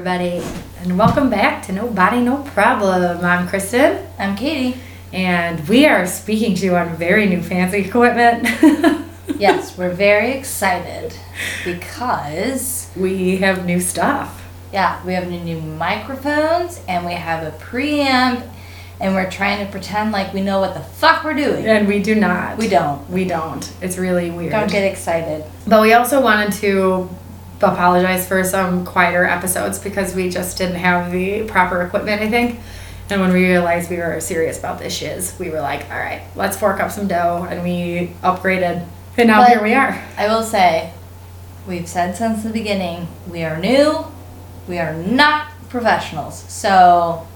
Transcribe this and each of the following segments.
everybody, and welcome back to Nobody No Problem. I'm Kristen, I'm Katie. and we are speaking to you on very new fancy equipment. Yes, we're very excited because we have new stuff. yeah, we have new, new microphones and we have a preamp and we're trying to pretend like we know what the fuck we're doing. And we do not. We don't. We don't. It's really weird. Don't get excited. But we also wanted to apologize for some quieter episodes because we just didn't have the proper equipment, I think. And when we realized we were serious about this shiz, we were like, all right, let's fork up some dough. And we upgraded. And now But- here we are. I will say, we've said since the beginning, we are new, we are not professionals. So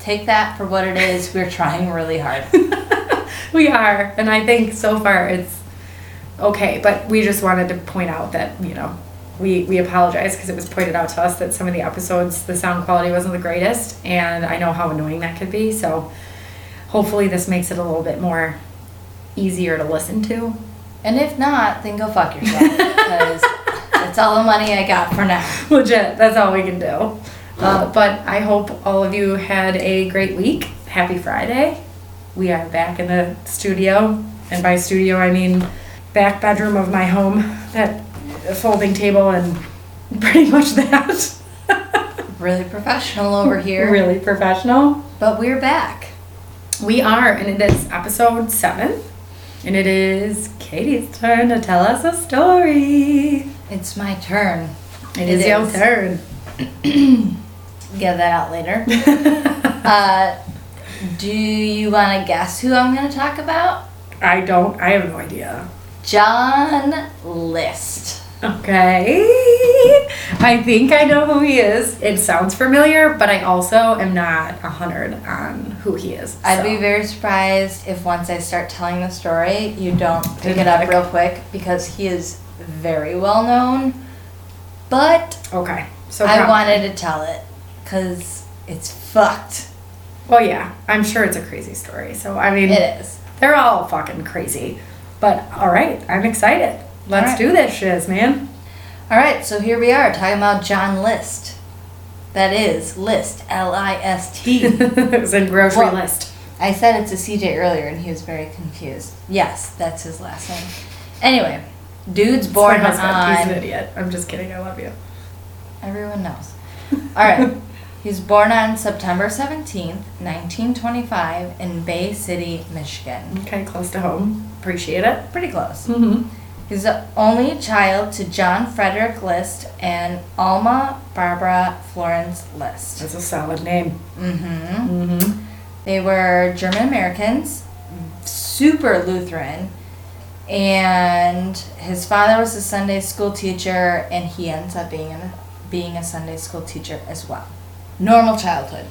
take that for what it is. We're trying really hard. we are. And I think so far it's okay. But we just wanted to point out that, you know, we, we apologize because it was pointed out to us that some of the episodes, the sound quality wasn't the greatest. And I know how annoying that could be. So hopefully this makes it a little bit more easier to listen to. And if not, then go fuck yourself. Because that's all the money I got for now. Legit, that's all we can do. Uh, but I hope all of you had a great week. Happy Friday. We are back in the studio. And by studio, I mean back bedroom of my home. That folding table and pretty much that. Really professional over here. Really professional. But we're back. We are, and it is episode seven. And it is Katie's turn to tell us a story. It's my turn. it is, your turn. Get that out later. uh, do you want to guess who I'm going to talk about? I don't, I have no idea. John List. Okay. I think I know who he is. It sounds familiar, but I also am not a hundred on who he is. I'd so. be very surprised if once I start telling the story, you don't pick it up real quick because he is very well known. But okay. So I wanted to tell it because it's fucked. Well, yeah, I'm sure it's a crazy story. So I mean, It is. they're all fucking crazy. But all right, I'm excited. Let's right. do this shiz, man. All right, so here we are talking about John List. That is List, L I S T. it was in grocery Well- list. I said it to CJ earlier and he was very confused. Yes, that's his last name. Anyway, dude's It's born husband. He's an on. idiot. I'm just kidding. I love you. Everyone knows. All right. He's born on September 17th, 1925, in Bay City, Michigan. Okay, close to home. Appreciate it. Pretty close. Mm-hmm. He's the only child to John Frederick List and Alma Barbara Florence List. That's a solid name. Mm-hmm. Mm-hmm. They were German Americans, super Lutheran, and his father was a Sunday school teacher, and he ends up being a, being a Sunday school teacher as well. Normal childhood,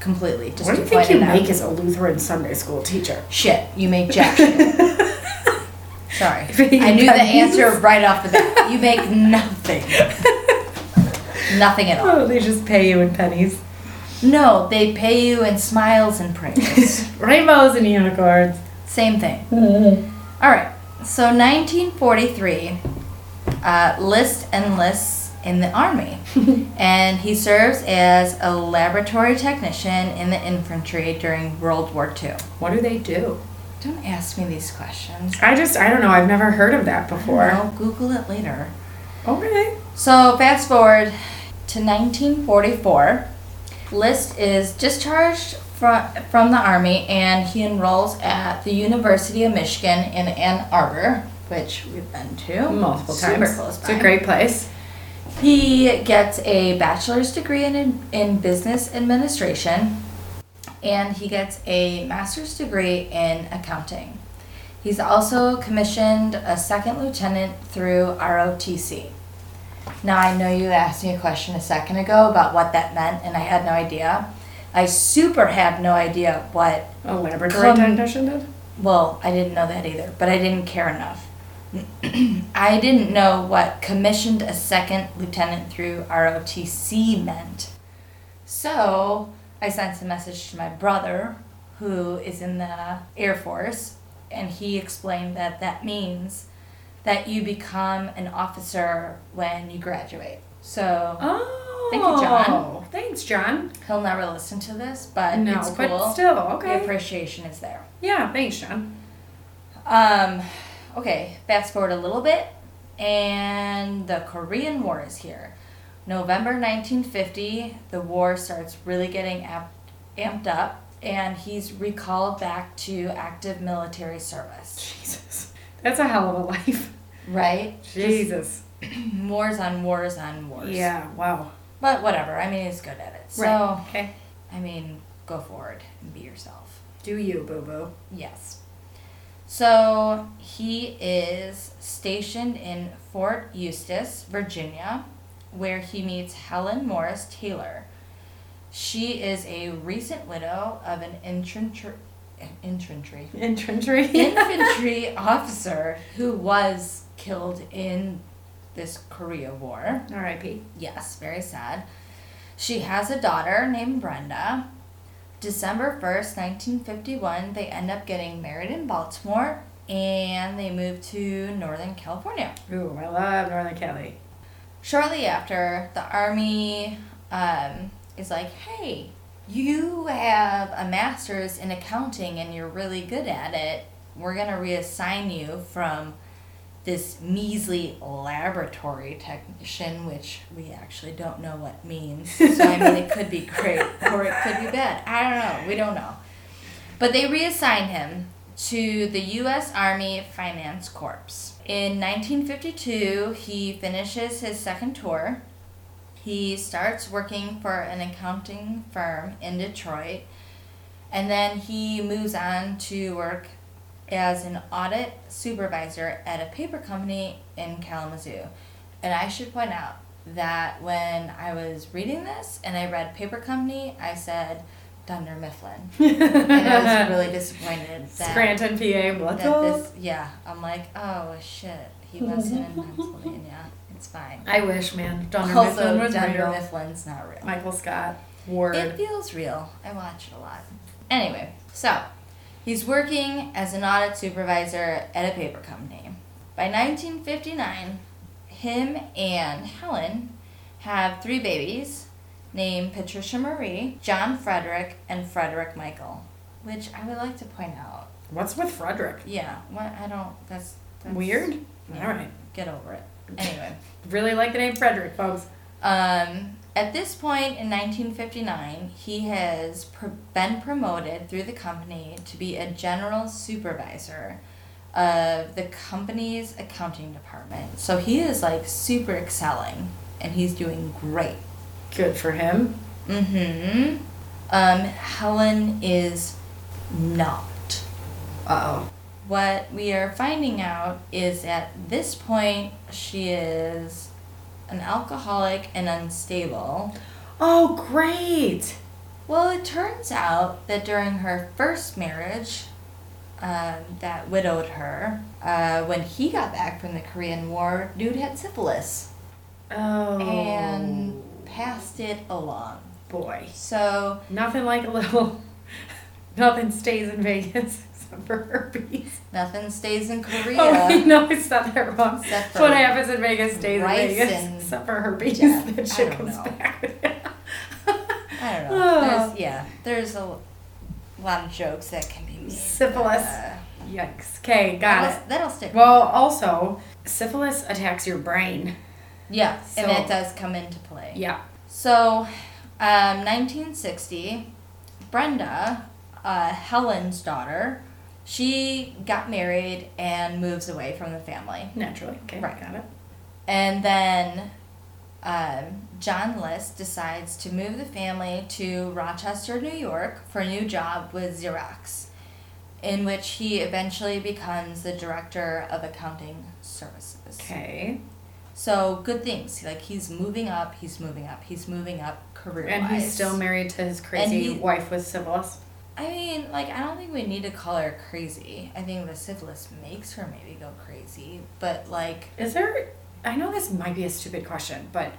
completely. Just What do you think you make as a Lutheran Sunday school teacher? Shit, you make jack shit. Sorry, I knew the answer right off the bat. You make nothing, nothing at all. Oh, they just pay you in pennies. No, they pay you in smiles and prayers. Rainbows and unicorns. Same thing. All right. So 1943, uh, List enlists in the army, and he serves as a laboratory technician in the infantry during World War II. What do they do? Don't ask me these questions. I just, I don't know. I've never heard of that before. I'll Google it later. Okay. So fast forward to 1944. List is discharged from, from the Army and he enrolls at the University of Michigan in Ann Arbor, which we've been to. Multiple Super times. close It's a great place. He gets a bachelor's degree in, in business administration and he gets a master's degree in accounting. He's also commissioned a second lieutenant through ROTC. Now, I know you asked me a question a second ago about what that meant, and I had no idea. I super had no idea what A laboratory Um, technician did? well, I didn't know that either, but I didn't care enough. I didn't know what commissioned a second lieutenant through ROTC meant. So I sent a message to my brother, who is in the Air Force, and he explained that that means that you become an officer when you graduate. So Oh. Thank you, John. Oh, Thanks, John. He'll never listen to this, but no, it's but cool. still, The okay. appreciation is there. Yeah, thanks, John. Um, okay, fast forward a little bit, and the Korean War is here. November 1950, the war starts really getting amped, up, and he's recalled back to active military service. Jesus. That's a hell of a life. Right? Jesus. Wars on wars on wars. Yeah, wow. But whatever, I mean, he's good at it. So, Right. Okay. I mean, go forward and be yourself. Do you, boo boo? Yes. So he is stationed in Fort Eustis, Virginia, where he meets Helen Morris Taylor. She is a recent widow of an infantry, infantry, Infantry. infantry officer who was killed in this Korea War. R.I.P. Yes, very sad. She has a daughter named Brenda. December 1st, 1951, they end up getting married in Baltimore and they move to Northern California. Ooh, I love Northern Cali. Shortly after, the Army um, is like, hey, you have a master's in accounting and you're really good at it. We're going to reassign you from this measly laboratory technician, which we actually don't know what means. So, I mean, it could be great or it could be bad. I don't know. We don't know. But they reassign him to the U.S. Army Finance Corps. In 1952, he finishes his second tour. He starts working for an accounting firm in Detroit, and then he moves on to work as an audit supervisor at a paper company in Kalamazoo. And I should point out that when I was reading this and I read paper company, I said Dunder Mifflin. and I was really disappointed that, Scranton, PA. What's that this, yeah, I'm like, oh shit, he was in Pennsylvania. It's fine. I wish, man. Dunder Mifflin was Dunder real. Mifflin's not real. Michael Scott. Word. It feels real. I watch it a lot. Anyway, so he's working as an audit supervisor at a paper company. By 1959, him and Helen have three babies named Patricia Marie, John Frederick, and Frederick Michael, which I would like to point out. What's with Frederick? Yeah, what I don't. That's, that's Weird? yeah, All right. Get over it. Anyway. Really like the name Frederick, folks. Um, at this point in 1959, he has pr- been promoted through the company to be a general supervisor of the company's accounting department. So he is like super excelling and he's doing great. Good for him. Mm-hmm. Um, Helen is not. Uh oh. What we are finding out is at this point she is an alcoholic and unstable. Oh, great. Well, it turns out that during her first marriage, um, that widowed her, uh, when he got back from the Korean War, dude had syphilis Oh. and passed it along. boy. So, Nothing like a little. Nothing stays in Vegas except for herpes. nothing stays in Korea. Oh, no, it's not that wrong. Except for what happens in Vegas stays in Vegas. Except for herpes. Yeah, that I shit don't comes know. back. I don't know. Oh. There's, yeah, there's a lot of jokes that can be made. Syphilis. Uh, Yikes. Okay, got that'll, it. that'll stick. Well, also, syphilis attacks your brain. Yeah, and so- it does come into play. Yeah. So, um, 1960, Brenda, uh, Helen's daughter, she got married and moves away from the family. Naturally. Okay, Right. got it. And then um, John List decides to move the family to Rochester, New York for a new job with Xerox, in which he eventually becomes the director of accounting services. Okay. So good things. Like he's moving up, he's moving up, he's moving up career And he's still married to his crazy he- wife with syphilis. I mean, like I don't think we need to call her crazy. I think the syphilis makes her maybe go crazy, but like Is there? I know this might be a stupid question, but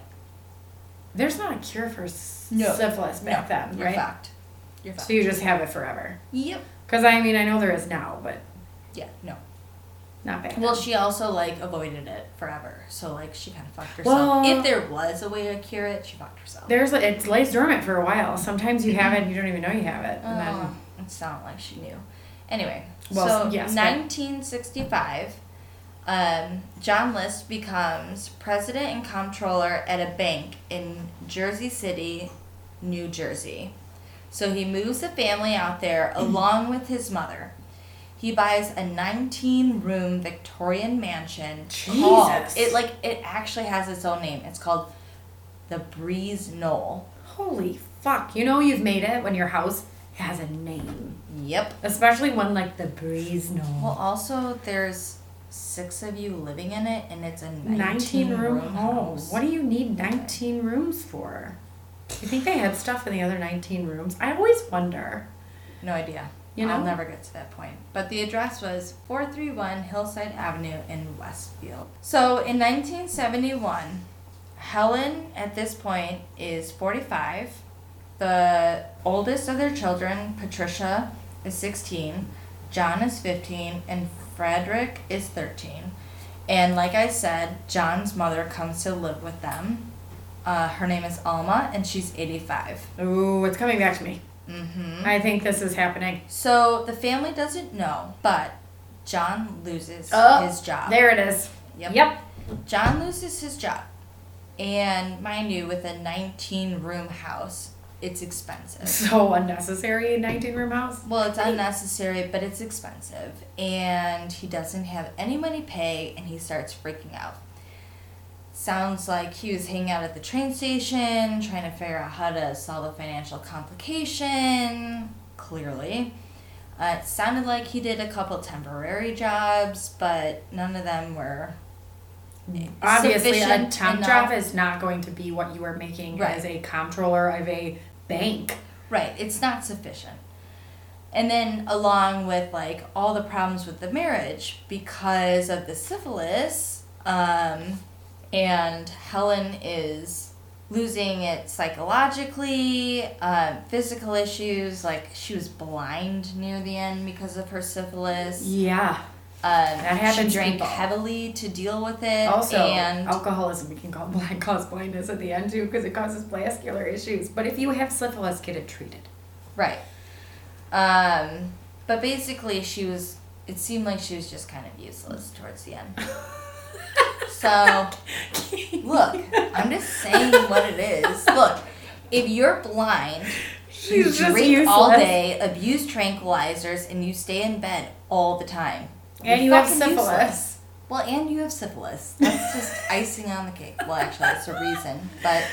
there's not a cure for No. syphilis back no, then, you're right? fucked. You're fucked. So you just have it forever. Yep. Because I mean, I know there is now, but Yeah. No. Not bad. Well, she also like avoided it forever, so like she kind of fucked herself. Well- if there was a way to cure it, she fucked herself. There's a, it's lays dormant for a while. Sometimes you have it and you don't even know you have it. And Oh, then it sounded like she knew. Anyway, Well, so yes, but- 1965, um, John List becomes president and comptroller at a bank in Jersey City, New Jersey. So he moves the family out there along with his mother. He buys a 19 room Victorian mansion called Jesus. it like it actually has its own name. It's called the Breeze Knoll. holy fuck. You know you've made it when your house has a name. Yep. Especially one like the breeze Knoll. Well, also there's six of you living in it, and it's a 19, 19 room room house. What do you need 19 rooms for? You think they had stuff in the other 19 rooms? I always wonder. No idea. You I'll never get to that point. But the address was 431 Hillside Avenue in Westfield. So in 1971, Helen at this point is 45. The oldest of their children, Patricia, is 16. John is 15. And Frederick is 13. And like I said, John's mother comes to live with them. Uh, her name is Alma, and she's 85. Ooh, it's coming back to me. Mm-hmm. I think this is happening. So the family doesn't know, but John loses Oh, his job. There it is. Yep. Yep. John loses his job. And mind you, with a 19 room house, it's expensive. So unnecessary, a 19 room house. Well, it's unnecessary, but it's expensive. And he doesn't have any money to pay, and he starts freaking out. Sounds like he was hanging out at the train station, trying to figure out how to solve a financial complication, clearly. Uh, it sounded like he did a couple temporary jobs, but none of them were Obviously, a temp enough. job is not going to be what you are making Right. as a comptroller of a bank. Right, it's not sufficient. And then along with like all the problems with the marriage because of the syphilis, um, and Helen is losing it psychologically, uh, physical issues, like she was blind near the end because of her syphilis. Yeah. Um, That happens She drank people. heavily to deal with it. Also, and alcoholism we can call blind cause blindness at the end too because it causes vascular issues. But if you have syphilis, get it treated. Right. Um, but basically, she was. It seemed like she was just kind of useless towards the end. So, look, I'm just saying what it is. Look, if you're blind, you She's just drink all day, abuse tranquilizers, and you stay in bed all the time. And You're you have syphilis. useless. Well, and you have syphilis. That's just icing on the cake. Well, actually, that's a reason. But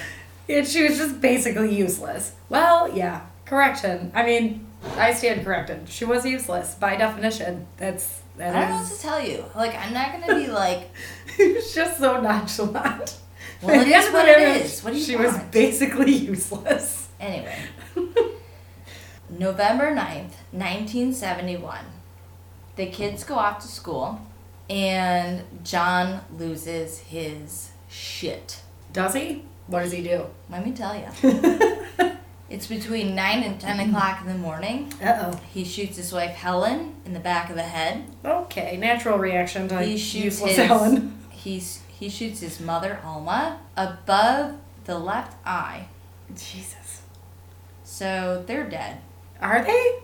And she was just basically useless. Well, yeah. Correction. I mean, I stand corrected. She was useless by definition. That's I don't know what to tell you. Like, I'm not gonna be like, It's just so nonchalant. Well, At it the is what it is. What do you She was basically useless. Anyway, November 9th, 1971. The kids go off to school, and John loses his shit. Does he? What does he do? Let me tell you. It's between 9 and 10 o'clock in the morning. Uh oh. He shoots his wife Helen in the back of the head. Okay, natural reaction to He shoots useless his Helen. he's he shoots his mother Alma above the left eye. Jesus. So they're dead. Are they?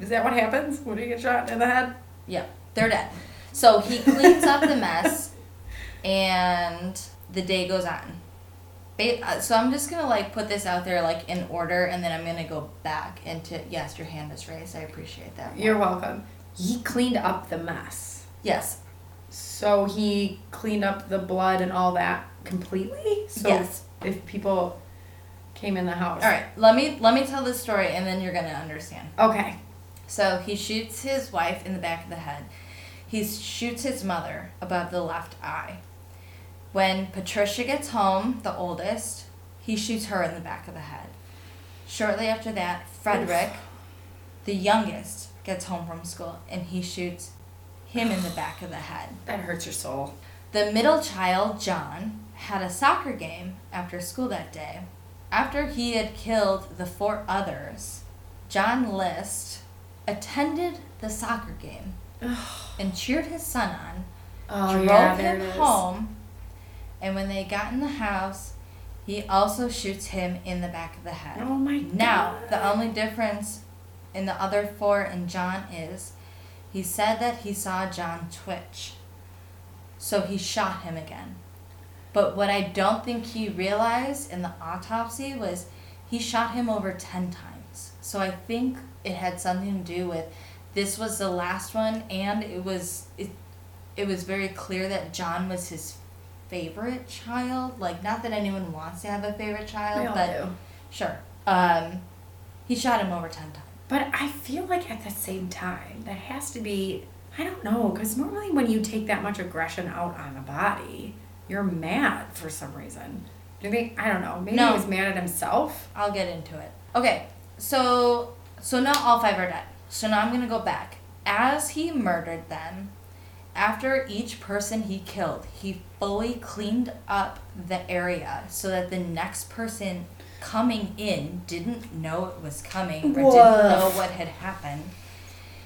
Is that what happens when you get shot in the head? Yep, they're dead. So he cleans up the mess, and the day goes on. Uh, So I'm just gonna like put this out there like in order, and then I'm gonna go back into. Yes, your hand is raised. I appreciate that. You're welcome. He cleaned up the mess. Yes. So he cleaned up the blood and all that completely? So Yes. if people came in the house. All right. Let me let me tell this story, and then you're gonna understand. Okay. So he shoots his wife in the back of the head. He shoots his mother above the left eye. When Patricia gets home, the oldest, he shoots her in the back of the head. Shortly after that, Frederick, the youngest, gets home from school and he shoots him in the back of the head. That hurts your soul. The middle child, John, had a soccer game after school that day. After he had killed the four others, John List attended the soccer game and cheered his son on, Oh drove yeah, him home, and when they got in the house, he also shoots him in the back of the head. Oh my God. Now, the only difference in the other four and John is he said that he saw John twitch. So he shot him again. But what I don't think he realized in the autopsy was he shot him over 10 times. So I think it had something to do with this was the last one and it was it it was very clear that John was his favorite child. Like not that anyone wants to have a favorite child, but do. Sure. Um, he shot him over 10 times. But I feel like at the same time, that has to be, I don't know, because normally when you take that much aggression out on a body, you're mad for some reason. Do you think, I don't know, maybe No. he was mad at himself? I'll get into it. Okay, so so now all five are dead. So now I'm gonna go back. As he murdered them, after each person he killed, he fully cleaned up the area so that the next person coming in didn't know it was coming or didn't know what had happened.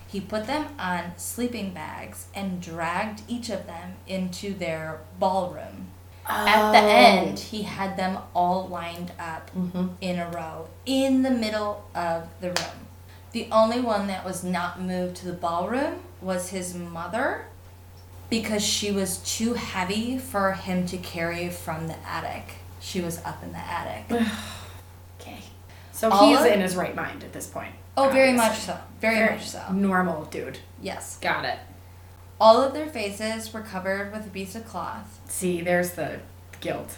He put them on sleeping bags and dragged each of them into their ballroom. At the Oh. end, he had them all lined up Mm-hmm. in a row in the middle of the room. The only one that was not moved to the ballroom was his mother because she was too heavy for him to carry from the attic. She was up in the attic. Okay. So All he's of- in his right mind at this point. Oh, very much so. Very, much so. Normal dude. Yes. Got it. All of their faces were covered with a piece of cloth. See, there's the guilt.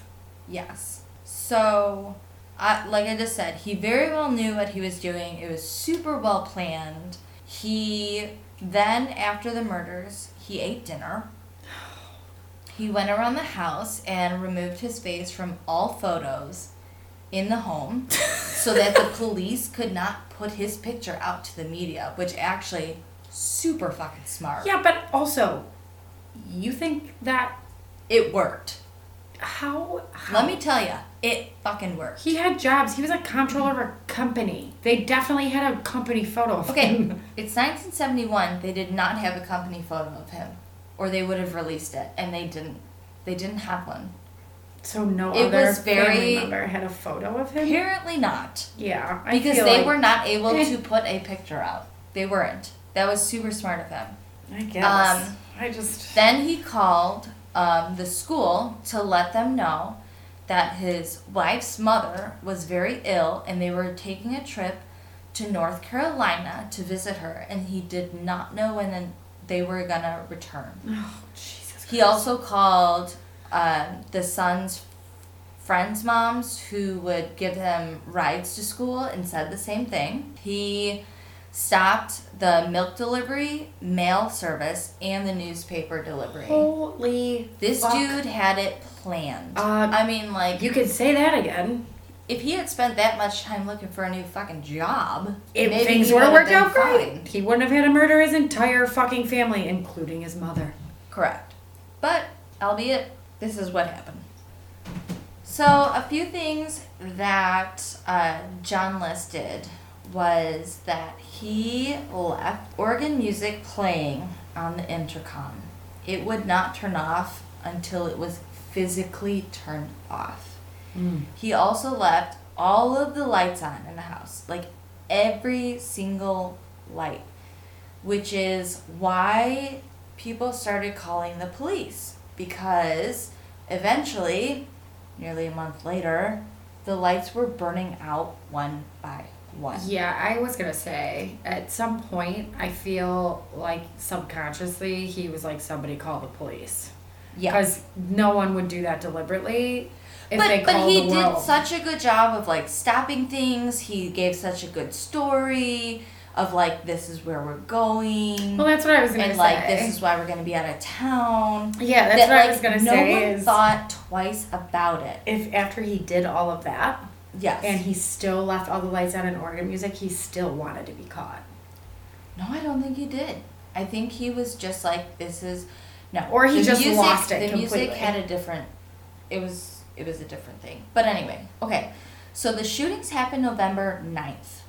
Yes. So, I, like I just said, he very well knew what he was doing. It was super well planned. He then, after the murders, he ate dinner. He went around the house and removed his face from all photos in the home so that the police could not put his picture out to the media, which actually super fucking smart. Yeah, but also, you think that It worked. How? how Let me tell you, it fucking worked. He had jobs. He was a comptroller of a company. They definitely had a company photo of Okay, him. it's 1971. They did not have a company photo of him, or they would have released it, and they didn't. They didn't have one. So no It other was very- family member had a photo of him. Apparently not, Yeah, I because they like- were not able to put a picture out. They weren't. That was super smart of him. I guess. um, I just. Then he called um, the school to let them know that his wife's mother was very ill, and they were taking a trip to North Carolina to visit her, and he did not know when they were gonna return. Oh Jesus. He also called um, the son's friends' moms who would give them rides to school and said the same thing. He stopped the milk delivery, mail service, and the newspaper delivery. Holy. This fuck. dude had it planned. Uh, I mean, like, You could say that again. if he had spent that much time looking for a new fucking job, If maybe things would have worked out great, fine. he wouldn't have had to murder his entire fucking family, including his mother. Correct. But, albeit, this is what happened. So, a few things that uh, John listed was that he left organ music playing on the intercom. It would not turn off until it was physically turned off. Mm. He also left all of the lights on in the house, like every single light, which is why people started calling the police because eventually, nearly a month later, the lights were burning out one by one. Yeah, I was gonna say at some point I feel like subconsciously he was like somebody call the police Yeah. because no one would do that deliberately if But, they but he did such a good job of like stopping things. He gave such a good story of like this is where we're going. well, that's what I was gonna and say. like this is why we're gonna be out of town. yeah, that's that, what like, I was gonna no say. one Is thought twice about it. if after he did all of that Yes. and he still left all the lights on and organ music, he still wanted to be caught. no, I don't think he did. I think he was just like this is no. Or he the just music, lost it The music completely. had a different. It was it was a different thing. But anyway, okay. So the shootings happened November 9th.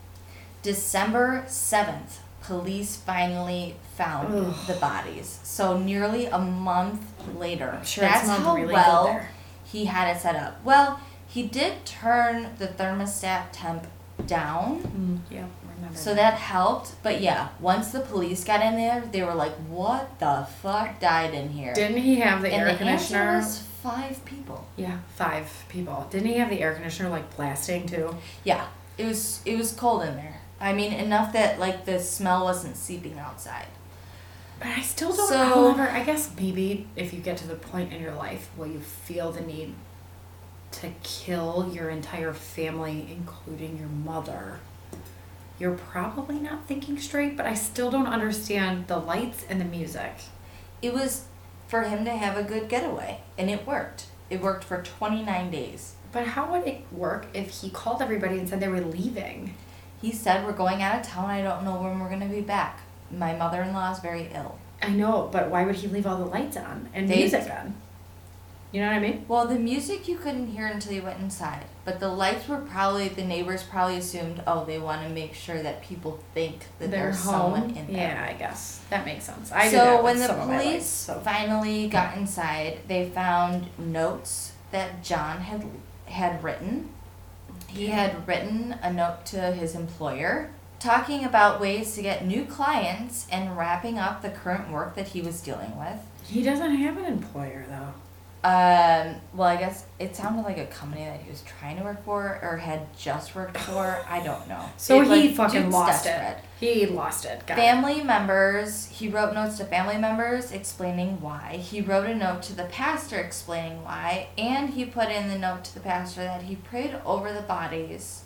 December seventh, police finally found Ugh. the bodies. So nearly a month later. Sure, that's how well he had it set up. Well, he did turn the thermostat temp down. Mm, yeah, remember. So that helped, but yeah, once the police got in there, they were like, "What the fuck died in here?" Didn't he have the and air the conditioner? was five people. yeah, five people. Didn't he have the air conditioner like blasting too? Yeah, it was it was cold in there. I mean, enough that like the smell wasn't seeping outside. But I still don't. So- however, I guess maybe if you get to the point in your life where you feel the need to kill your entire family, including your mother, you're probably not thinking straight. But I still don't understand the lights and the music. It was for him to have a good getaway, and it worked. It worked for 29 days. But how would it work if he called everybody and said they were leaving? He said, "We're going out of town. I don't know when we're gonna be back. My mother-in-law is very ill." I know, but why would he leave all the lights on and They- music on? You know what I mean? Well, the music you couldn't hear until you went inside, but the lights were probably the neighbors probably assumed, oh, they want to make sure that people think that They're there's home. someone in there. Yeah, I guess that makes sense. I so when the my lights, police so. finally got inside, they found notes that John had had written. He had written a note to his employer talking about ways to get new clients and wrapping up the current work that he was dealing with. he doesn't have an employer though. Um, well, I guess it sounded like a company that he was trying to work for or had just worked for. I don't know. So It, he like, fucking lost desperate. it. He lost it. Got it. Family members, he wrote notes to family members explaining why. He wrote a note to the pastor explaining why. And he put in the note to the pastor that he prayed over the bodies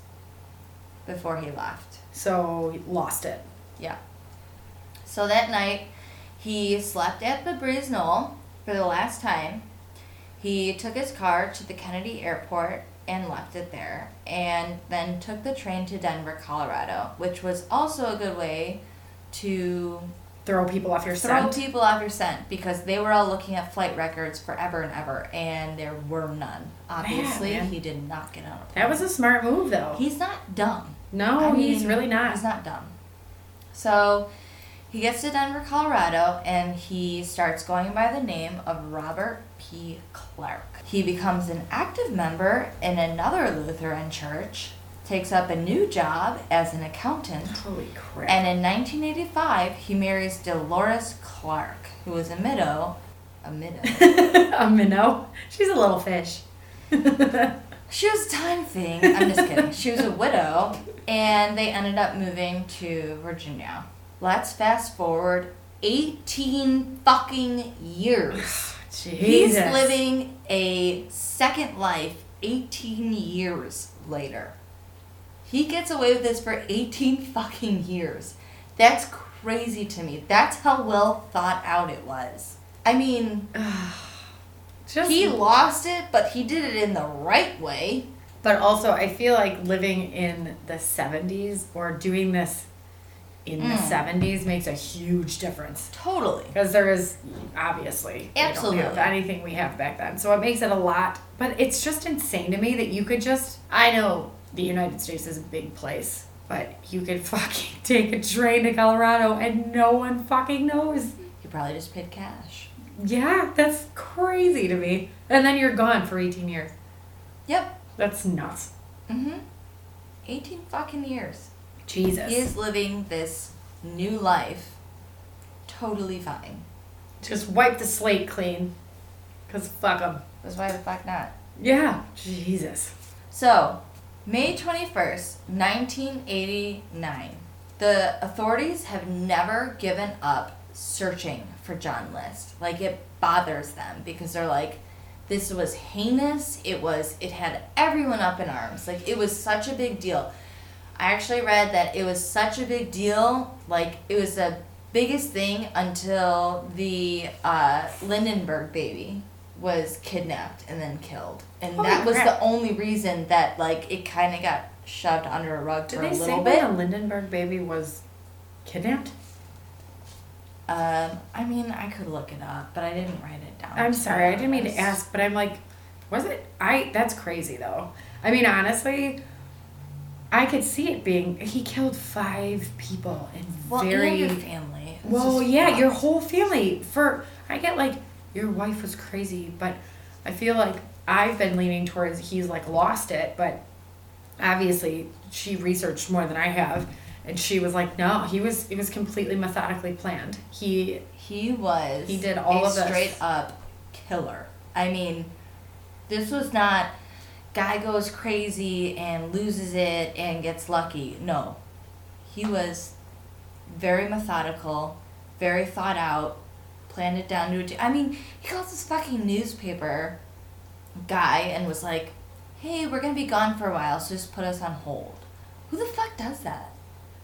before he left. So he lost it. Yeah. So that night, he slept at the Breeze Knoll for the last time. He took his car to the Kennedy Airport and left it there, and then took the train to Denver, Colorado, which was also a good way to Throw people off your throw scent. people off your scent because they were all looking at flight records forever and ever, and there were none. Obviously, man. he did not get on. That was a smart move though. He's not dumb. no, I he's mean, really not. He's not dumb. So he gets to Denver, Colorado, and he starts going by the name of Robert P. Clark. He becomes an active member in another Lutheran church, takes up a new job as an accountant, Holy crap. and in 1985 he marries Dolores Clark, who is a widow. A widow. a minnow. She's a little fish. She was a time thing. I'm just kidding. She was a widow, and they ended up moving to Virginia. Let's fast forward 18 fucking years. Jesus. He's living a second life 18 years later. He gets away with this for 18 fucking years. That's crazy to me. That's how well thought out it was. I mean, Just, he lost it, but he did it in the right way. but also, I feel like living in the 70s or doing this in the Mm. 70s makes a huge difference. Totally. Because there is obviously we Absolutely. don't have anything we have back then. So it makes it a lot. But it's just insane to me that you could just I know the United States is a big place, but you could fucking take a train to Colorado and no one fucking knows. He probably just paid cash. Yeah, that's crazy to me. And then you're gone for 18 years. Yep. That's nuts. Mm-hmm. 18 fucking years. Jesus. He is living this new life totally fine. Just wipe the slate clean. Because fuck them. That's why the fuck not. Yeah. Jesus. So, May 21st, 1989. The authorities have never given up searching for John List. Like, it bothers them because they're like, this was heinous. It was, it had everyone up in arms. Like, it was such a big deal. I actually read that it was such a big deal. Like, it was the biggest thing until the uh, Lindenberg baby was kidnapped and then killed. And Holy that was crap. the only reason that, like, it kind of got shoved under a rug Did for a little bit. the Lindenberg baby was kidnapped? Um, I mean, I could look it up, but I didn't write it down. I'm sorry, I didn't mean to ask, but I'm like, was it? I that's crazy though. I mean, honestly, I could see it being he killed five people in Well, very and your family. It's well, yeah, your whole family. For I get like your wife was crazy, but I feel like I've been leaning towards he's like lost it, but obviously she researched more than I have, and she was like, no, he was it was completely methodically planned. He He was. He did all a of this. straight up killer. I mean, this was not guy goes crazy and loses it and gets lucky. No, he was very methodical, very thought out, planned it down to a T. I mean, he calls this fucking newspaper guy and was like, "Hey, we're gonna be gone for a while, so just put us on hold." Who the fuck does that?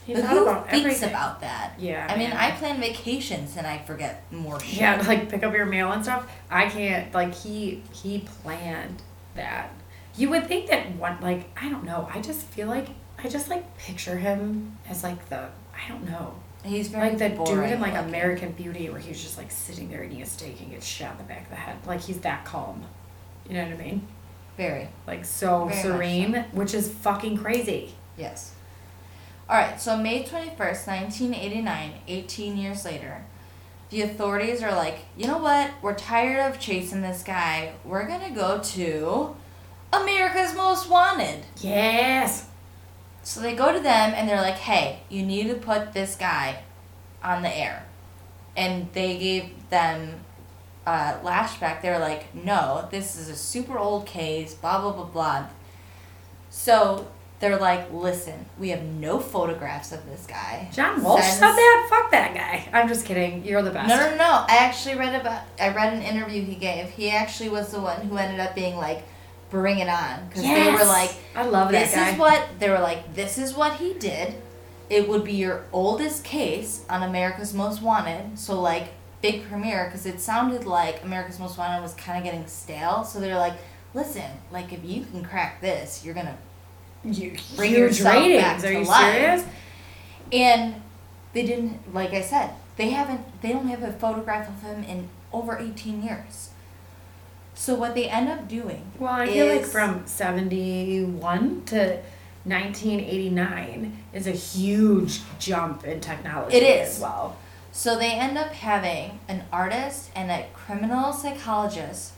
he But who about thinks everything. about that? Yeah, I mean, man. I plan vacations and I forget more shit. Yeah, like pick up your mail and stuff. I can't like he he planned that. You would think that one like I don't know. I just feel like I just like picture him as like the I don't know He's very like the dude in like looking. American Beauty where he's just like sitting there eating a steak and gets shot in the back of the head. Like he's that calm. You know what I mean? Very. Like so Very serene, which is fucking crazy. Yes. All right, so May 21st, 1989, 18 years later, the authorities are like, you know what? We're tired of chasing this guy. We're going to go to America's Most Wanted. Yes. So they go to them and they're like, hey, you need to put this guy on the air. And they gave them uh, lashback. They were like, no, this is a super old case, blah, blah, blah, blah. So they're like, listen, we have no photographs of this guy. John Walsh Sends- said that. Fuck that guy. I'm just kidding. You're the best. No, no, no. I actually read about. I read an interview he gave. He actually was the one who ended up being like, "Bring it on," because they were like, I love that "This guy. is what they were like. This is what he did. It would be your oldest case on America's Most Wanted. So like big premiere because it sounded like America's Most Wanted was kind of getting stale. So they're like, listen, like if you can crack this, you're gonna You, Bring yourself ratings. back Are to you life. serious? And they didn't, like I said, they haven't, they don't have a photograph of him in over 18 years. So what they end up doing. Well, I feel like from 71 to 1989 is a huge jump in technology It is. as well. So they end up having an artist and a criminal psychologist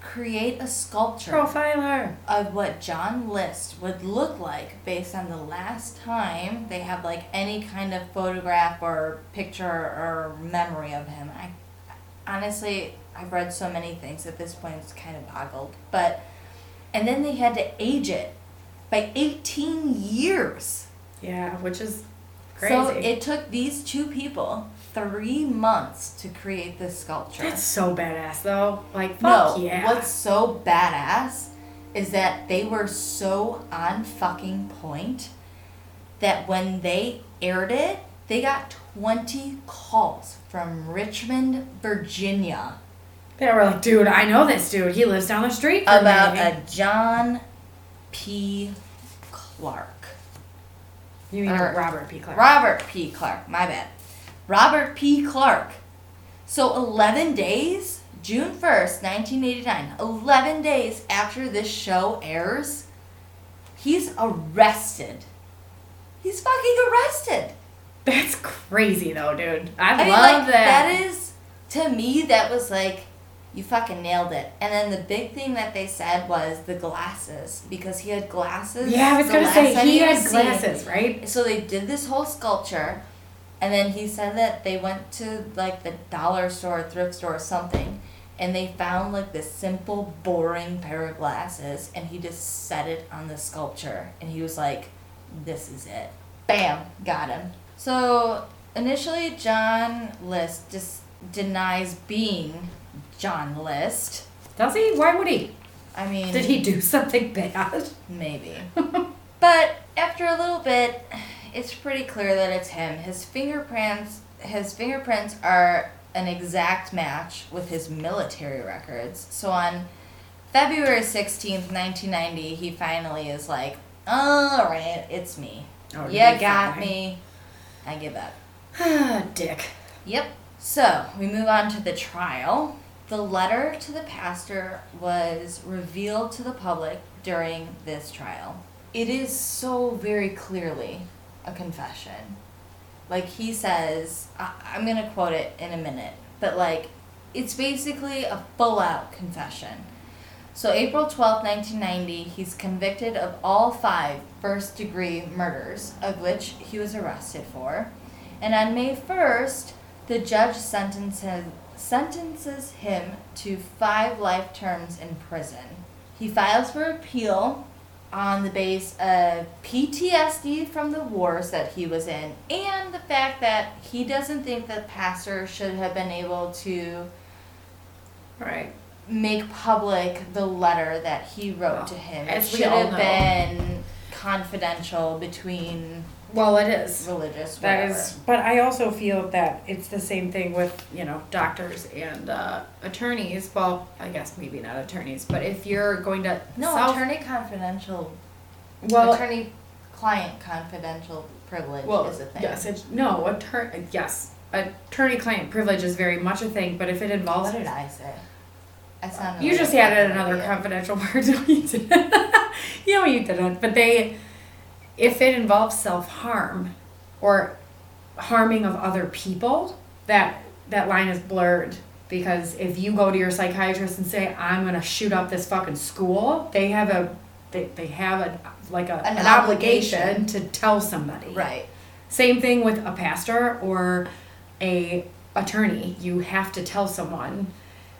create a sculpture Profiler. of what John List would look like based on the last time they have like any kind of photograph or picture or memory of him. I honestly I've read so many things at this point it's kind of boggled. But and then they had to age it by 18 years. Yeah, which is crazy. So it took these two people 3 months to create this sculpture. That's so badass though. Like fuck No, yeah. what's so badass is that they were so on fucking point that when they aired it, they got 20 calls from Richmond, Virginia they were like, dude, I know this dude. He lives down the street from about me. a John P. Clark. you mean or- Robert P. Clark? Robert P. Clark, my bad. Robert P. Clark. So 11 days, June 1st, 1989, 11 days after this show airs, he's arrested. He's fucking arrested. That's crazy though, dude. I, I mean, love like, that. that is, to me, that was like, you fucking nailed it. And then the big thing that they said was the glasses, because he had glasses. yeah, I was gonna say he had seen. glasses, right? So they did this whole sculpture, and then he said that they went to like the dollar store, thrift store, or something, and they found like this simple, boring pair of glasses, and he just set it on the sculpture, and he was like, "This is it." Bam, got him. So initially, John List just denies being John List. Does he? Why would he? I mean, Did he do something bad? Maybe. but after a little bit, it's pretty clear that it's him. His fingerprints his fingerprints are an exact match with his military records. So on February 16th, 1990, he finally is like, "All right, it's me. Oh, yeah, got fine. me. I give up." Dick. Yep. So we move on to the trial. The letter to the pastor was revealed to the public during this trial. it is so very clearly a confession. Like he says, I, I'm gonna quote it in a minute, but like, it's basically a full out confession. So April twelfth, 1990, he's convicted of all five first degree murders, of which he was arrested for. And on May 1st, the judge sentences, sentences him to five life terms in prison. He files for appeal on the base of PTSD from the wars that he was in and the fact that he doesn't think the pastor should have been able to Right. make public the letter that he wrote Well, to him. It should have know. been confidential between Well, it is. religious That is, but I also feel that it's the same thing with, you know, doctors and uh, attorneys. Well, I guess maybe not attorneys, but if you're going to no self- attorney confidential well, attorney client confidential privilege well, is a thing. yes, no attorney. Yes, attorney-client privilege is very much a thing. But if it involves, What did I say? I sounded you like just a added fucking another idiot. confidential word. You didn't. you know you didn't. But they, if it involves self-harm, or harming of other people, that that line is blurred. Because if you go to your psychiatrist and say I'm gonna shoot up this fucking school, they have a they, they have a like a, An an, obligation to tell somebody. Right. Same thing with a pastor or a attorney. You have to tell someone,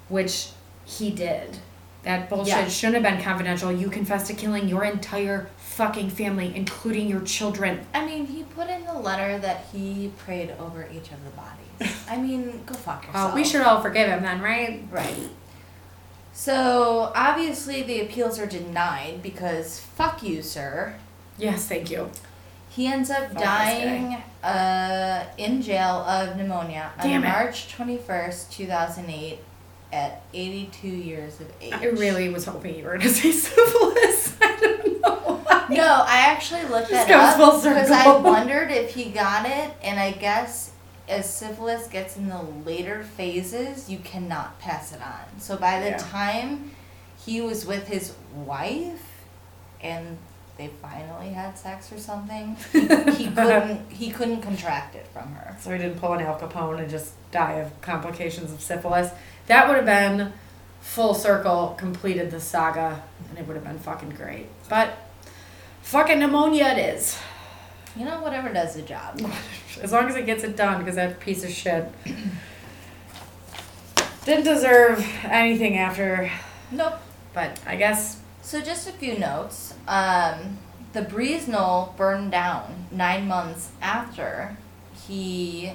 which he did. That bullshit Yeah. shouldn't have been confidential. You confessed to killing your entire fucking family, including your children. I mean, he put in the letter that he prayed over each of the bodies. I mean, go fuck yourself. Uh, we should all forgive him then, right? Right. So obviously the appeals are denied because fuck you, sir. Yes, thank you. He ends up this dying uh, in jail of pneumonia Damn on it. March twenty first, two thousand eight, at eighty two years of age. I really was hoping you were gonna say syphilis. I don't know. No, I actually looked Just that up because I wondered if he got it, and I guess as syphilis gets in the later phases, you cannot pass it on. So by the Yeah. time he was with his wife, and they finally had sex or something, he, he couldn't he couldn't contract it from her. So he didn't pull an Al Capone and just die of complications of syphilis. That would have been full circle, completed the saga, and it would have been fucking great. But fucking pneumonia it is. You know, whatever does the job. As long as it gets it done, because that piece of shit didn't deserve anything after. Nope. But I guess So just a few notes. Um, the Breeze Knoll burned down nine months after he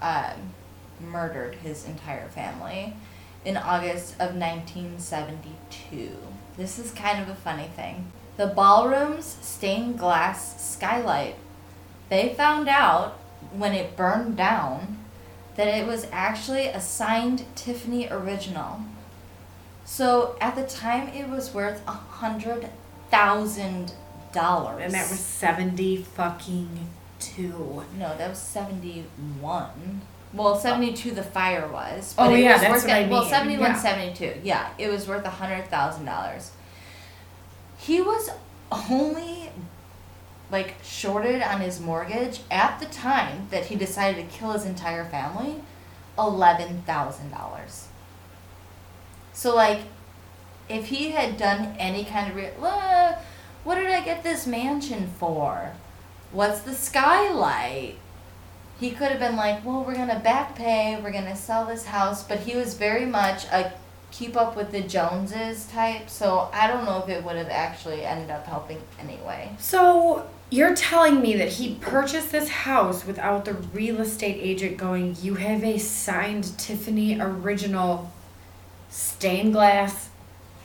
um, murdered his entire family in August of 1972. This is kind of a funny thing. The ballroom's stained glass skylight, they found out when it burned down that it was actually a signed Tiffany original. So at the time, it was worth a hundred thousand dollars. and that was seventy fucking two. no, that was seventy one. Well, seventy two the fire was. Oh, it yeah, was that's worth what I Well, mean, seventy one, yeah. seventy two. Yeah, it was worth a hundred thousand dollars. He was only like shorted on his mortgage at the time that he decided to kill his entire family, eleven thousand dollars. So like, if he had done any kind of re- "Uh, what did I get this mansion for? What's the skylight? He could have been like, well, we're gonna back pay, we're gonna sell this house, but he was very much a keep up with the Joneses type. So I don't know if it would have actually ended up helping anyway. So you're telling me that he purchased this house without the real estate agent going, you have a signed Tiffany original stained glass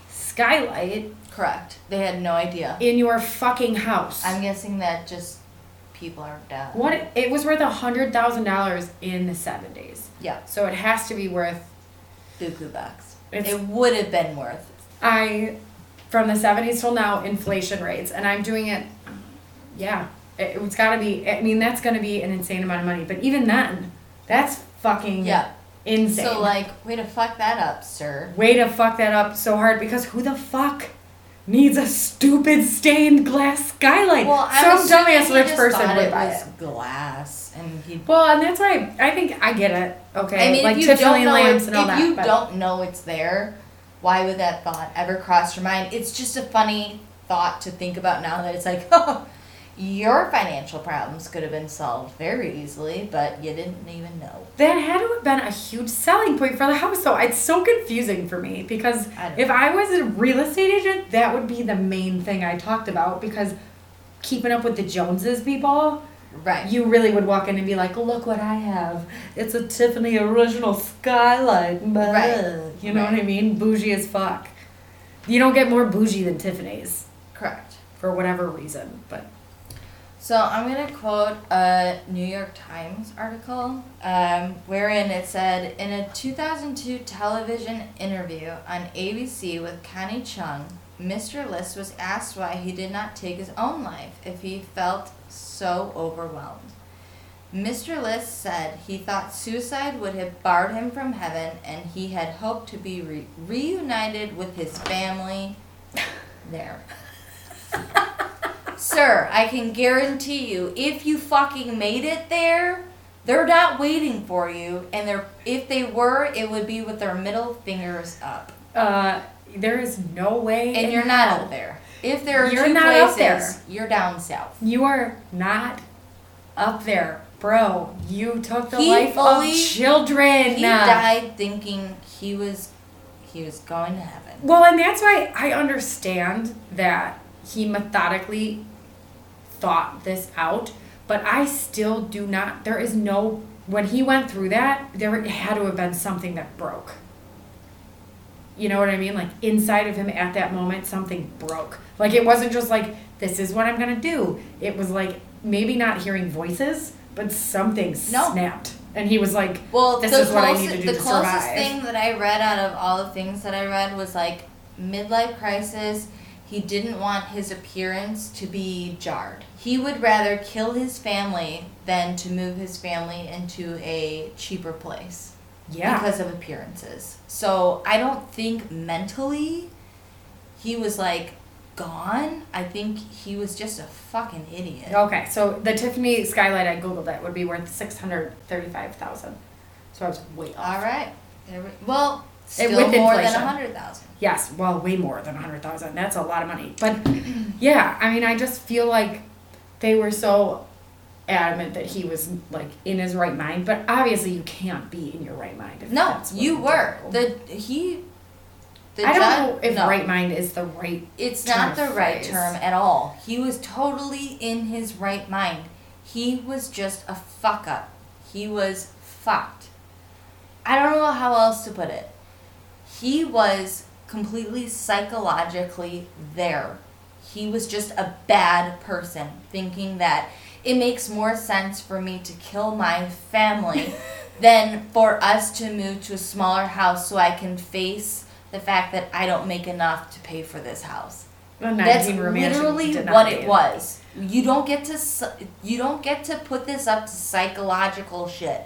skylight Correct. They had no idea. in your fucking house. I'm guessing that just people are dumb. what it was worth a hundred thousand dollars in the seventies. Yeah, So it has to be worth buku bucks. It's- it would have been worth. I from the seventies till now, inflation rates, and I'm doing it. Yeah, it, it's got to be. I mean, that's going to be an insane amount of money. But even then, that's fucking Yeah. insane. So like, way to fuck that up, sir. way to fuck that up so hard because who the fuck needs a stupid stained glass skylight. Well, I'm Some dumbass rich person would buy it. glass, and he. Well, and that's why I think I get it. Okay, I mean, like if you don't know, lamps it, and all if that. you but- don't know it's there, why would that thought ever cross your mind? It's just a funny thought to think about now that it's like, oh, your financial problems could have been solved very easily, but you didn't even know. That had to have been a huge selling point for the house, though. It's so confusing for me because I if I was a real estate agent, that would be the main thing I talked about because keeping up with the Joneses people, Right. you really would walk in and be like, "Look what I have! It's a Tiffany original skylight." Blah." Right. You know what I mean? Bougie as fuck. You don't get more bougie than Tiffany's Correct. for whatever reason, but So I'm gonna quote a New York Times article, um, wherein it said, in a 2002 television interview on ABC with Connie Chung, Mr. List was asked why he did not take his own life if he felt so overwhelmed. Mr. List said he thought suicide would have barred him from heaven and he had hoped to be re- reunited with his family there. Sir, I can guarantee you, if you fucking made it there, they're not waiting for you, and they're if they were, it would be with their middle fingers up. uh, there is no way. And you're not up there. If there are You're two not places, there. you're down south. You are not up there, bro. You took the He life fully- of children. He died thinking he was he was going to heaven. Well, and that's why I understand that he methodically thought this out, but I still do not. There is no. When he went through that, there had to have been something that broke. You know what I mean? Like inside of him at that moment, something broke. Like it wasn't just like, this is what I'm gonna do. It was like maybe not hearing voices, but something No. snapped. And he was like, Well, this is what I need to do the to closest survive. thing that I read out of all the things that I read was like midlife crisis. He didn't want his appearance to be jarred. He would rather kill his family than to move his family into a cheaper place yeah. because of appearances. So I don't think mentally he was like gone. I think he was just a fucking idiot. Okay, so the Tiffany skylight I googled it would be worth six hundred thirty-five thousand. So I was way off. All right. There we, well, still more than a hundred thousand. Yes, well, way more than a hundred thousand. That's a lot of money. But yeah, I mean, I just feel like they were so adamant that he was like in his right mind. But obviously, you can't be in your right mind. If No, you were. do. The he the I don't know if no, right mind is the right. it's not the right phrase. term at all. He was totally in his right mind. He was just a fuck up. He was fucked. I don't know how else to put it. He was completely psychologically there. He was just a bad person, thinking that it makes more sense for me to kill my family than for us to move to a smaller house so I can face the fact that I don't make enough to pay for this house. That's literally what it was. You don't get to you don't get to put this up to psychological shit.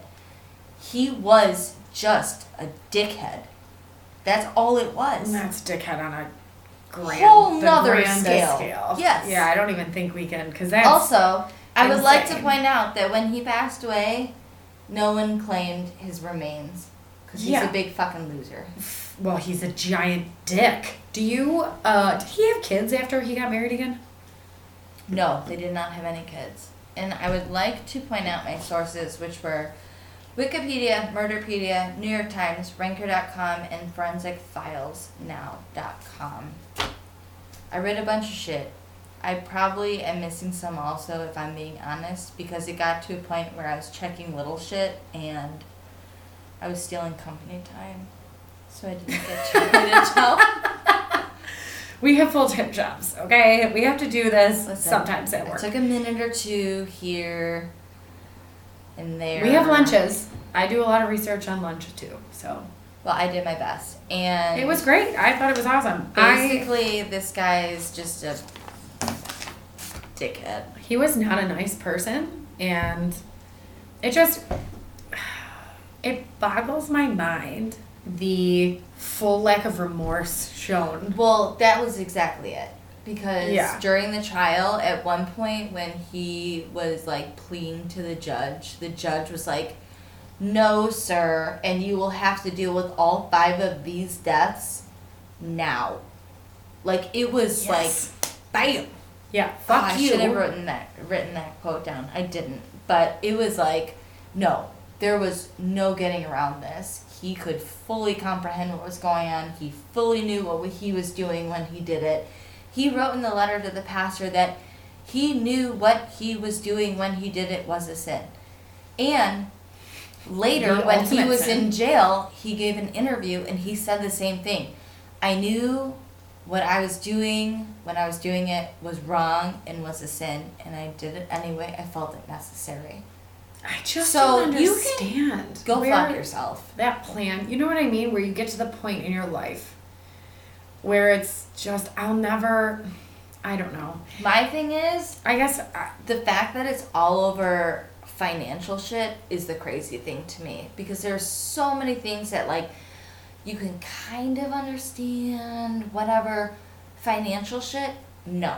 He was just a dickhead. That's all it was. And that's dickhead on a grand, Whole nother grandest scale. Yes. Yeah, I don't even think we can because that's Also, I would like to point out that when he passed away, no one claimed his remains because he's Yeah. a big fucking loser. well, he's a giant dick. Do you? uh Did he have kids after he got married again? No, they did not have any kids. And I would like to point out my sources, which were Wikipedia, Murderpedia, New York Times, Ranker.com, and ForensicFilesNow.com. I read a bunch of shit. I probably am missing some also, if I'm being honest, because it got to a point where I was checking little shit and I was stealing company time. So I didn't get to read it all. We have full time jobs, okay? We have to do this Listen, sometimes at It work. took a minute or two here and there. We have lunches. I do a lot of research on lunch too, so Well, I did my best, and it was great. I thought it was awesome. I basically this guy is just a dickhead. he was not a nice person, and it just it boggles my mind the full lack of remorse shown. Well, that was exactly it. Because Yeah. during the trial, at one point when he was like pleading to the judge, the judge was like, No, sir, and you will have to deal with all five of these deaths now. Like, it was Yes. like, bam! Yeah, Oh, fuck I you. I should have written that written that quote down. I didn't, but it was like, no, there was no getting around this. He could fully comprehend what was going on. He fully knew what he was doing when he did it. He wrote in the letter to the pastor that he knew what he was doing when he did it was a sin. And later, The when he was sin. in jail, he gave an interview and he said the same thing. I knew what I was doing when I was doing it was wrong and was a sin, and I did it anyway. I felt it necessary. I just So don't you understand. Go fuck yourself. That plan, you know what I mean? Where you get to the point in your life where it's just, I'll never, I don't know. My thing is, I guess, I, the fact that it's all over financial shit is the crazy thing to me because there's so many things that like you can kind of understand whatever financial shit no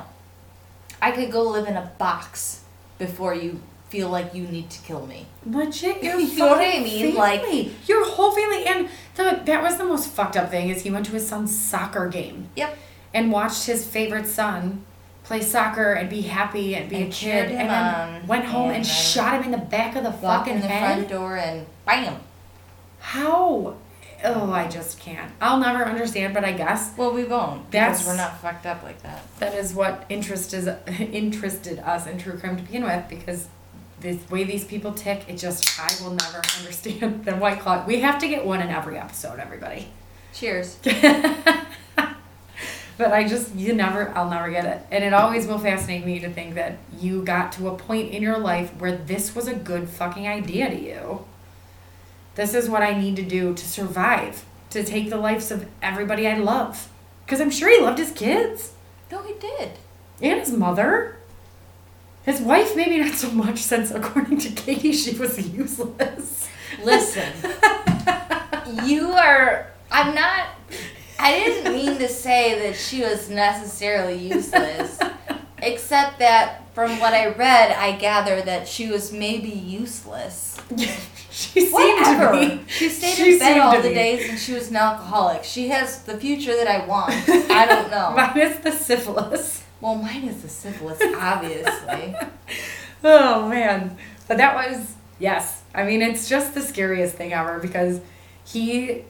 i could go live in a box before you feel like you need to kill me legit, your You know what I mean? Like- your whole family. And the, that was the most fucked up thing is he went to his son's soccer game yep and watched his favorite son play soccer and be happy and be And a kid and then went home and, and shot him in the back of the fucking in the head. front door and bam How? Oh, I just can't. I'll never understand, but I guess well we won't That's- because we're not fucked up like that that is what interest is interested us in true crime to begin with because the way these people tick, it just I will never understand the white claw. We have to get one in every episode, everybody. cheers But I just you never I'll never get it. And it always will fascinate me to think that you got to a point in your life where this was a good fucking idea to you. This is what I need to do to survive, to take the lives of everybody I love. Cuz I'm sure he loved his kids no he did and his mother. His wife maybe not so much since according to Katie she was useless. Listen, you are. I'm not. I didn't mean to say that she was necessarily useless, except that from what I read, I gather that she was maybe useless. she seemed Whatever. to be. She stayed She in bed all the be. days and she was an alcoholic. She has the future that I want. I don't know. Minus the syphilis. Well, mine is the simplest, obviously. Oh man. But that was yes. I mean it's just the scariest thing ever because he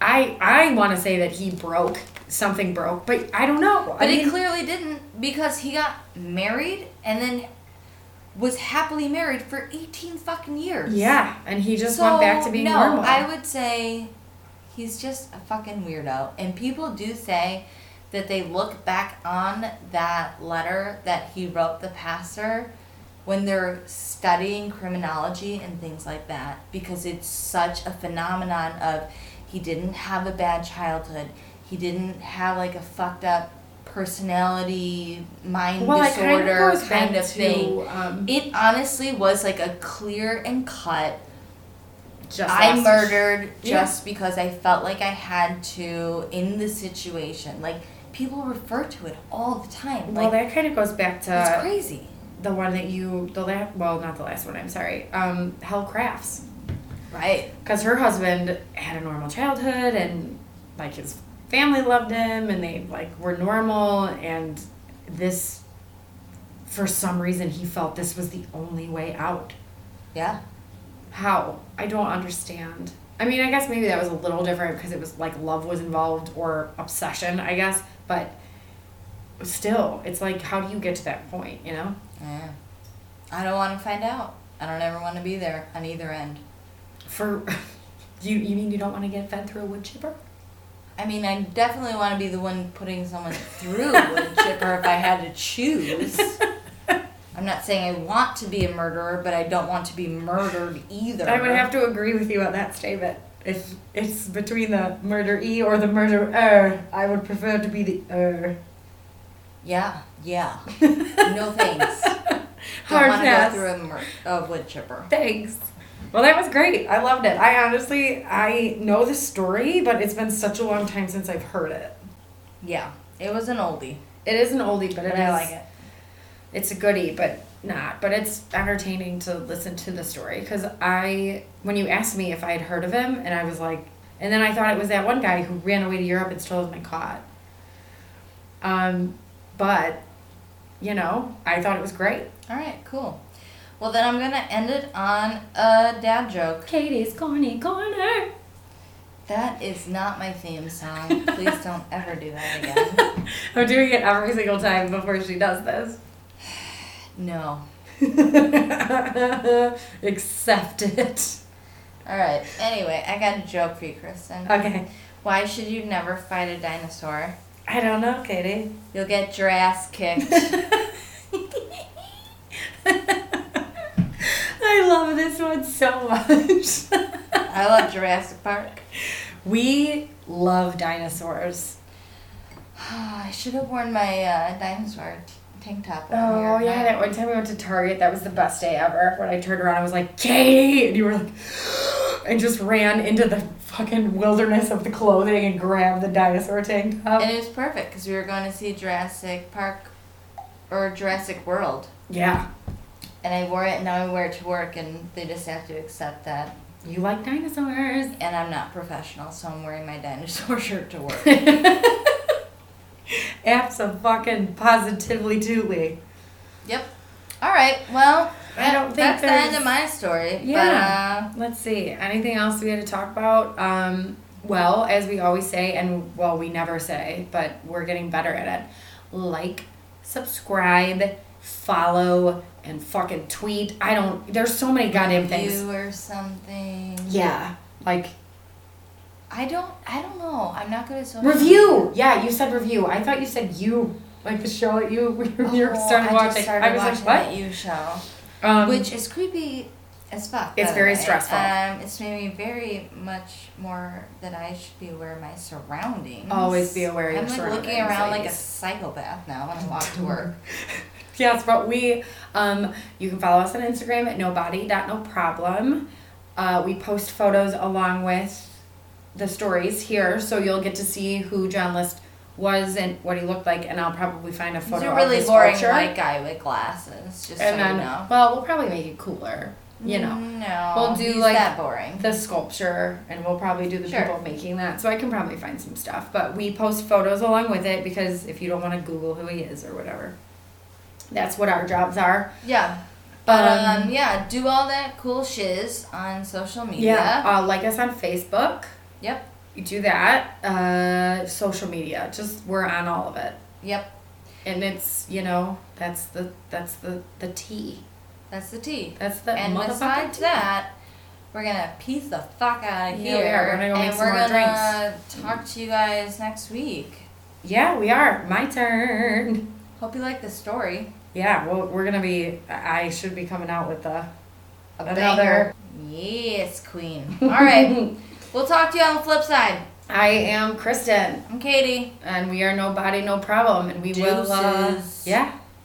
I I want to say that he broke something broke, but I don't know. But I he mean, clearly didn't because he got married and then was happily married for 18 fucking years. yeah, and he just went back to being no, normal. I would say he's just a fucking weirdo. And people do say that they look back on that letter that he wrote the pastor when they're studying criminology and things like that because it's such a phenomenon of he didn't have a bad childhood. He didn't have like a fucked up personality mind well, it kind of disorder kind of thing. to um, It honestly was like a clear and cut. just I murdered Yeah. just because I felt like I had to in the situation. Like people refer to it all the time. Well, Like that kind of goes back it's to crazy. the one that you the last well not the last one I'm sorry um Helle Crafts Right. because her husband had a normal childhood and like his family loved him and they like were normal and this for some reason he felt this was the only way out Yeah. how i don't understand i mean i guess maybe that was a little different because it was like love was involved or obsession i guess but still it's like how do you get to that point you know Yeah. I don't want to find out. I don't ever want to be there on either end. for you you mean you don't want to get fed through a wood chipper I mean, I definitely want to be the one putting someone through a wood chipper if I had to choose. I'm not saying I want to be a murderer, but I don't want to be murdered either. I would have to agree with you on that statement. If it's between the murder e or the murderer, I would prefer to be the er. Yeah, yeah. No thanks. Don't Hard want to go through a, mur- a wood chipper. Thanks. Well, that was great. I loved it. I honestly, I know the story, but it's been such a long time since I've heard it. Yeah, it was an oldie, It is an oldie, but, but it I is- like it. It's a goodie, but not. But it's entertaining to listen to the story because I, when you asked me if I had heard of him, and I was like, and then I thought it was that one guy who ran away to Europe and still hasn't been caught. Um, but, you know, I thought it was great. All right, cool. Well, then I'm gonna end it on a dad joke. Katie's corny corner. That is not my theme song. Please don't ever do that again. I'm doing it every single time before she does this. No. Accept it. All right. Anyway, I got a joke for you, Kristen. Okay. Why should you never fight a dinosaur? I don't know, Katie. You'll get your ass kicked. I love this one so much. I love Jurassic Park. we love dinosaurs. I should have worn my uh, dinosaur tank top. Oh yeah, that one time we went to Target, that was the best day ever. When I turned around, I was like, Katie, and you were like, and just ran into the fucking wilderness of the clothing and grabbed the dinosaur tank top. And it was perfect because we were going to see Jurassic Park or Jurassic World. yeah, And I wore it and now I wear it to work and they just have to accept that. you like dinosaurs. And I'm not professional, so I'm wearing my dinosaur shirt to work. Absolutely, positively, totally. yep. All right. Well, I don't think that's the end of my story. Yeah. Let's see. Anything else we had to talk about? Um, well, as we always say, and well, we never say, but we're getting better at it. Like, subscribe, follow, and fucking tweet. I don't. There's so many goddamn things. review or something. Yeah. Like I don't. I don't know. I'm not good at social. review. Yeah, you said review. I thought you said you. Like the show that you you Oh, started I watching. Started I was watching like, what? you show, Um, which is creepy as fuck. It's very way. stressful. Um, it's made me very much more that I should be aware of my surroundings. Always be aware of your I'm like looking around like a psychopath now when I walk to work. Yes, but we, um, you can follow us on Instagram at nobody.noproblem. Uh, we post photos along with the stories here, so you'll get to see who John List was and what he looked like, and I'll probably find a photo. Of him. He's a really of boring sculpture. white guy with glasses. Just and so then, you know. well, we'll probably make it cooler, you know. No, We'll do, like, that boring. The sculpture, and we'll probably do the Sure. people making that, so I can probably find some stuff. But we post photos along with it because if you don't want to Google who he is or whatever, that's what our jobs are. Yeah. But Um, um, yeah, do all that cool shiz on social media. Yeah, uh, like us on Facebook. Yep. You do that. Uh, social media, just we're on all of it, Yep. and it's you know that's the that's the the T. That's the T. That's the and besides T. that, we're gonna piece the fuck out of Yeah, here. we are. We're gonna go make and we're gonna talk to you guys next week. Yeah, we are. My turn. Hope you like the story. Yeah, well, we're gonna be. I should be coming out with the A Another- banger. Yes, queen. All right. we'll talk to you on the flip side. I am Kristen, I'm Katie. and we are no body, no problem, and we will. Uh, yeah,